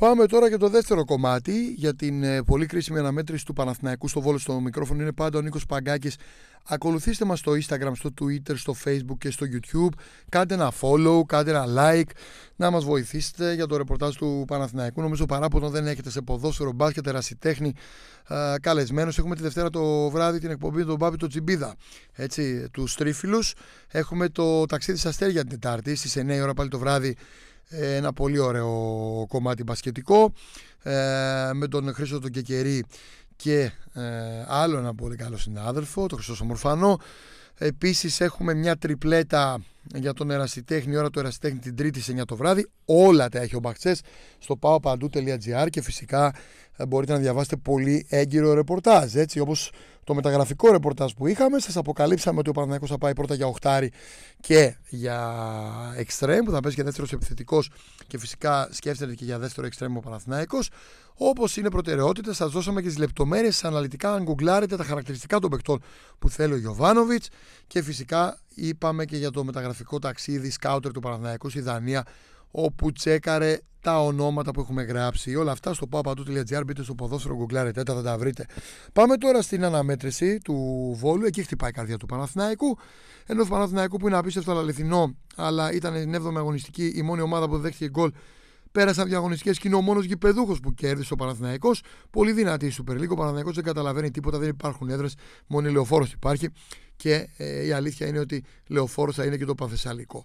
Πάμε τώρα για το δεύτερο κομμάτι για την ε, πολύ κρίσιμη αναμέτρηση του Παναθηναϊκού στο Βόλο στο μικρόφωνο. Είναι πάντα ο Νίκος Παγκάκης. Ακολουθήστε μας στο Instagram, στο Twitter, στο Facebook και στο YouTube. Κάντε ένα follow, κάντε ένα like, να μας βοηθήσετε για το ρεπορτάζ του Παναθηναϊκού. Νομίζω παράπονο δεν έχετε σε ποδόσφαιρο, μπάσκετ, ερασιτέχνη ε, καλεσμένους. Έχουμε τη Δευτέρα το βράδυ την εκπομπή του Μπάμπη το Τσιμπίδα, έτσι, τους Στρίφιλους. Έχουμε το ταξίδι στα Αστέρια την Τετάρτη στις 9 ώρα πάλι το βράδυ ένα πολύ ωραίο κομμάτι μπασκετικό ε, με τον Χρήστο τον Κεκερή και ε, άλλο ένα πολύ καλό συνάδελφο, τον Χρυσό Σομορφανό. Επίσης έχουμε μια τριπλέτα για τον ερασιτέχνη, ώρα του ερασιτέχνη την Τρίτη σε 9 το βράδυ. Όλα τα έχει ο Μπαξές στο paopandou.gr και φυσικά ε, μπορείτε να διαβάσετε πολύ έγκυρο ρεπορτάζ. Έτσι, όπως το μεταγραφικό ρεπορτάζ που είχαμε, σας αποκαλύψαμε ότι ο Παναθηναϊκός θα πάει πρώτα για οχτάρι και για εξτρέμ που θα πέσει για δεύτερος επιθετικός και φυσικά σκέφτεται και για δεύτερο εξτρέμ ο Παναθηναϊκός. Όπως είναι προτεραιότητα, σας δώσαμε και τις λεπτομέρειες αναλυτικά αν γκουγκλάρετε τα χαρακτηριστικά των παικτών που θέλει ο Γιωβάνοβιτς. Και φυσικά είπαμε και για το μεταγραφικό ταξίδι σκάουτερ του Παναθηναϊκού στη Δανία, όπου τσέκαρε τα ονόματα που έχουμε γράψει. Όλα αυτά στο papatu.gr. Μπείτε στο ποδόσφαιρο, γκουγκλάρετε τα, θα τα βρείτε. Πάμε τώρα στην αναμέτρηση του Βόλου. Εκεί χτυπάει η καρδιά του Παναθηναϊκού. Ενώ του Παναθηναϊκού που είναι απίστευτο αληθινό, αλλά ήταν την 7η αγωνιστική η μόνη ομάδα που δέχτηκε γκολ Πέρασαν διαγωνιστικές και είναι ο μόνος γηπεδούχος που κέρδισε ο Παναθηναϊκός. Πολύ δυνατή η Super League. Ο Παναθηναϊκός δεν καταλαβαίνει τίποτα, δεν υπάρχουν έδρες. Μόνο η λεωφόρος υπάρχει. Και ε, η αλήθεια είναι ότι λεωφόρος θα είναι και το Παθεσσαλικό.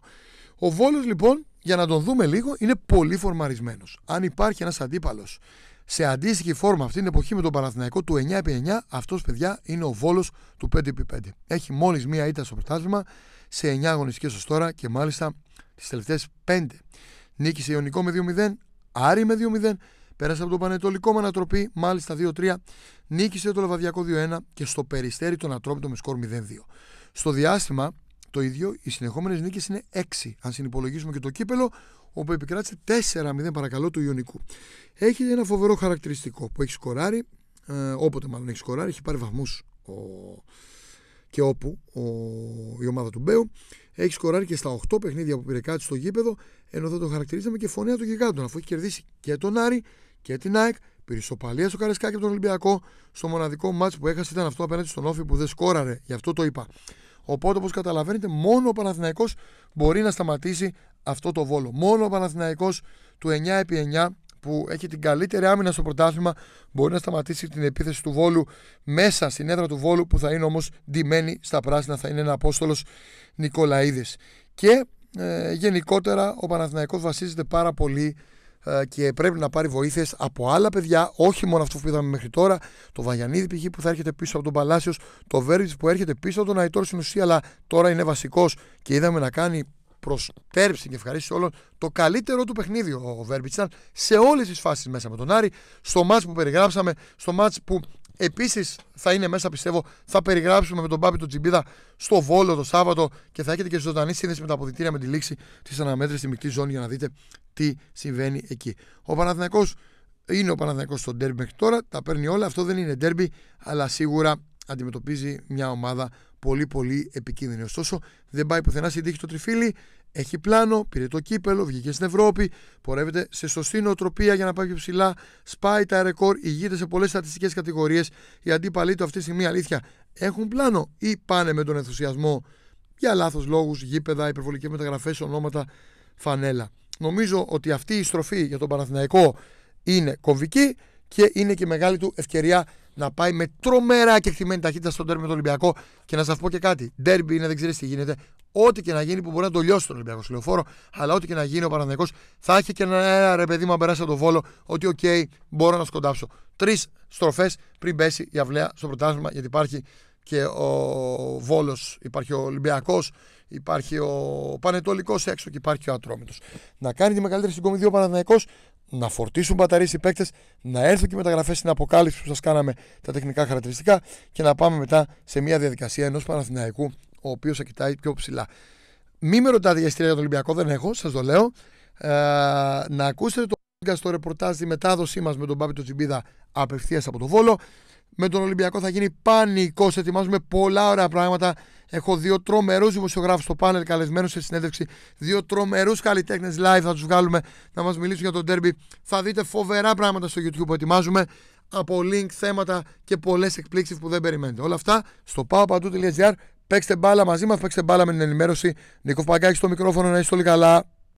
Ο Βόλος λοιπόν, για να τον δούμε λίγο, είναι πολύ φορμαρισμένος. Αν υπάρχει ένας αντίπαλος σε αντίστοιχη φόρμα αυτή την εποχή με τον Παναθηναϊκό του 9x9, αυτός παιδιά είναι ο Βόλος του 5x5. Έχει μόλις μία ήττα στο πρωτάθλημα σε 9 αγωνιστικές ως τώρα και μάλιστα τις τελευταίες 5 Νίκησε Ιωνικό με 2-0, Άρη με 2-0, πέρασε από το Πανετολικό με ανατροπή, μάλιστα 2-3, νίκησε το Λαβαδιακό 2-1 και στο Περιστέρι τον Ατρόμητο με σκορ 0-2. Στο διάστημα το ίδιο, οι συνεχόμενες νίκες είναι 6, αν συνυπολογίσουμε και το κύπελο, όπου επικράτησε 4-0 παρακαλώ του Ιωνικού. Έχει ένα φοβερό χαρακτηριστικό που έχει σκοράρει, ε, όποτε μάλλον έχει σκοράρει, έχει πάρει βαθμούς ο... και όπου ο... η ομάδα του Μπέου. Έχει σκοράρει και στα 8 παιχνίδια που πήρε κάτι στο γήπεδο, ενώ θα το χαρακτηρίζαμε και φωνία των γιγάντων, αφού έχει κερδίσει και τον Άρη και την ΑΕΚ. Πήρε ισοπαλία στο Καρεσκάκι από τον Ολυμπιακό. Στο μοναδικό μάτς που έχασε ήταν αυτό απέναντι στον Όφη που δεν σκόραρε, γι' αυτό το είπα. Οπότε, όπως καταλαβαίνετε, μόνο ο Παναθηναϊκός μπορεί να σταματήσει αυτό το βόλο. Μόνο ο Παναθηναϊκός του 9x9 που έχει την καλύτερη άμυνα στο πρωτάθλημα μπορεί να σταματήσει την επίθεση του Βόλου μέσα στην έδρα του Βόλου που θα είναι όμως ντυμένη στα πράσινα, θα είναι ένα Απόστολος Νικολαίδης. Και ε, γενικότερα ο Παναθηναϊκός βασίζεται πάρα πολύ ε, και πρέπει να πάρει βοήθειες από άλλα παιδιά, όχι μόνο αυτό που είδαμε μέχρι τώρα. Το Βαγιανίδη π.χ. που θα έρχεται πίσω από τον Παλάσιος, το Βέρβιτ που έρχεται πίσω από τον Αϊτόρ στην ουσία, αλλά τώρα είναι βασικός και είδαμε να κάνει προ τέρψη και ευχαρίστηση όλων το καλύτερο του παιχνίδι ο Βέρμπιτ ήταν σε όλες τις φάσεις μέσα με τον Άρη. Στο μάτς που περιγράψαμε, στο μάτς που επίσης θα είναι μέσα, πιστεύω, θα περιγράψουμε με τον Μπάμπη τον Τζιμπίδα στο Βόλο το Σάββατο και θα έχετε και ζωντανή σύνδεση με τα αποδητήρια με τη λήξη της αναμέτρησης στη μεικτή ζώνη για να δείτε τι συμβαίνει εκεί. Ο Παναθηναϊκός είναι ο Παναθηναϊκός στο ντέρμπι μέχρι τώρα, τα παίρνει όλα. Αυτό δεν είναι ντέρμπι, αλλά σίγουρα αντιμετωπίζει μια ομάδα πολύ πολύ επικίνδυνη. Ωστόσο, δεν πάει πουθενά στην τύχη το τριφύλι. Έχει πλάνο, πήρε το κύπελο, βγήκε στην Ευρώπη, πορεύεται σε σωστή νοοτροπία για να πάει πιο ψηλά, σπάει τα ρεκόρ, ηγείται σε πολλές στατιστικές κατηγορίες. Οι αντίπαλοι του αυτή τη στιγμή αλήθεια έχουν πλάνο ή πάνε με τον ενθουσιασμό για λάθος λόγους, γήπεδα, υπερβολικές μεταγραφές, ονόματα, φανέλα. Νομίζω ότι αυτή η στροφή για τον Παναθηναϊκό είναι κομβική και είναι και μεγάλη του ευκαιρία να πάει με τρομερά και εκτιμένη ταχύτητα στο ντέρμπι με τον Ολυμπιακό. Και να σας πω και κάτι. Ντέρμπι είναι, δεν ξέρεις τι γίνεται. Ό,τι και να γίνει που μπορεί να τον λιώσει τον Ολυμπιακό λεωφόρο, αλλά ό,τι και να γίνει ο Παναθηναϊκός θα έχει και ένα ρε παιδί μου, αν περάσει από το Βόλο, ότι OK, okay, μπορώ να σκοντάψω. Τρεις στροφές πριν πέσει η αυλαία στο πρωτάθλημα, γιατί υπάρχει και ο Βόλος, υπάρχει ο Ολυμπιακός, υπάρχει ο Πανετολικός έξω και υπάρχει ο Ατρόμητος. Να κάνει τη μεγαλύτερη συγκομιδή ο Παναδιακό, να φορτίσουν μπαταρίες οι παίκτες, να έρθουν και οι μεταγραφές στην αποκάλυψη που σας κάναμε τα τεχνικά χαρακτηριστικά και να πάμε μετά σε μια διαδικασία ενός Παναθηναϊκού ο οποίος θα κοιτάει πιο ψηλά. Μην με ρωτάτε για εισιτήρια για τον Ολυμπιακό, δεν έχω, σας το λέω. Ε, να ακούσετε το στο ρεπορτάζ τη μετάδοσή μας με τον Πάπη Τσιμπίδα απευθείας από το Βόλο. Με τον Ολυμπιακό θα γίνει πανικός. Ετοιμάζουμε πολλά ωραία πράγματα Έχω δύο τρομερούς δημοσιογράφους στο πάνελ καλεσμένους σε συνέντευξη. Δύο τρομερούς καλλιτέχνες live θα τους βγάλουμε να μας μιλήσουν για τον τέρμπι. Θα δείτε φοβερά πράγματα στο YouTube που ετοιμάζουμε από link, θέματα και πολλές εκπλήξεις που δεν περιμένετε. Όλα αυτά στο παopαντού.gr. Παίξτε μπάλα μαζί μας, παίξτε μπάλα με την ενημέρωση. Νίκο Παγκάκη στο μικρόφωνο, να είστε όλοι καλά.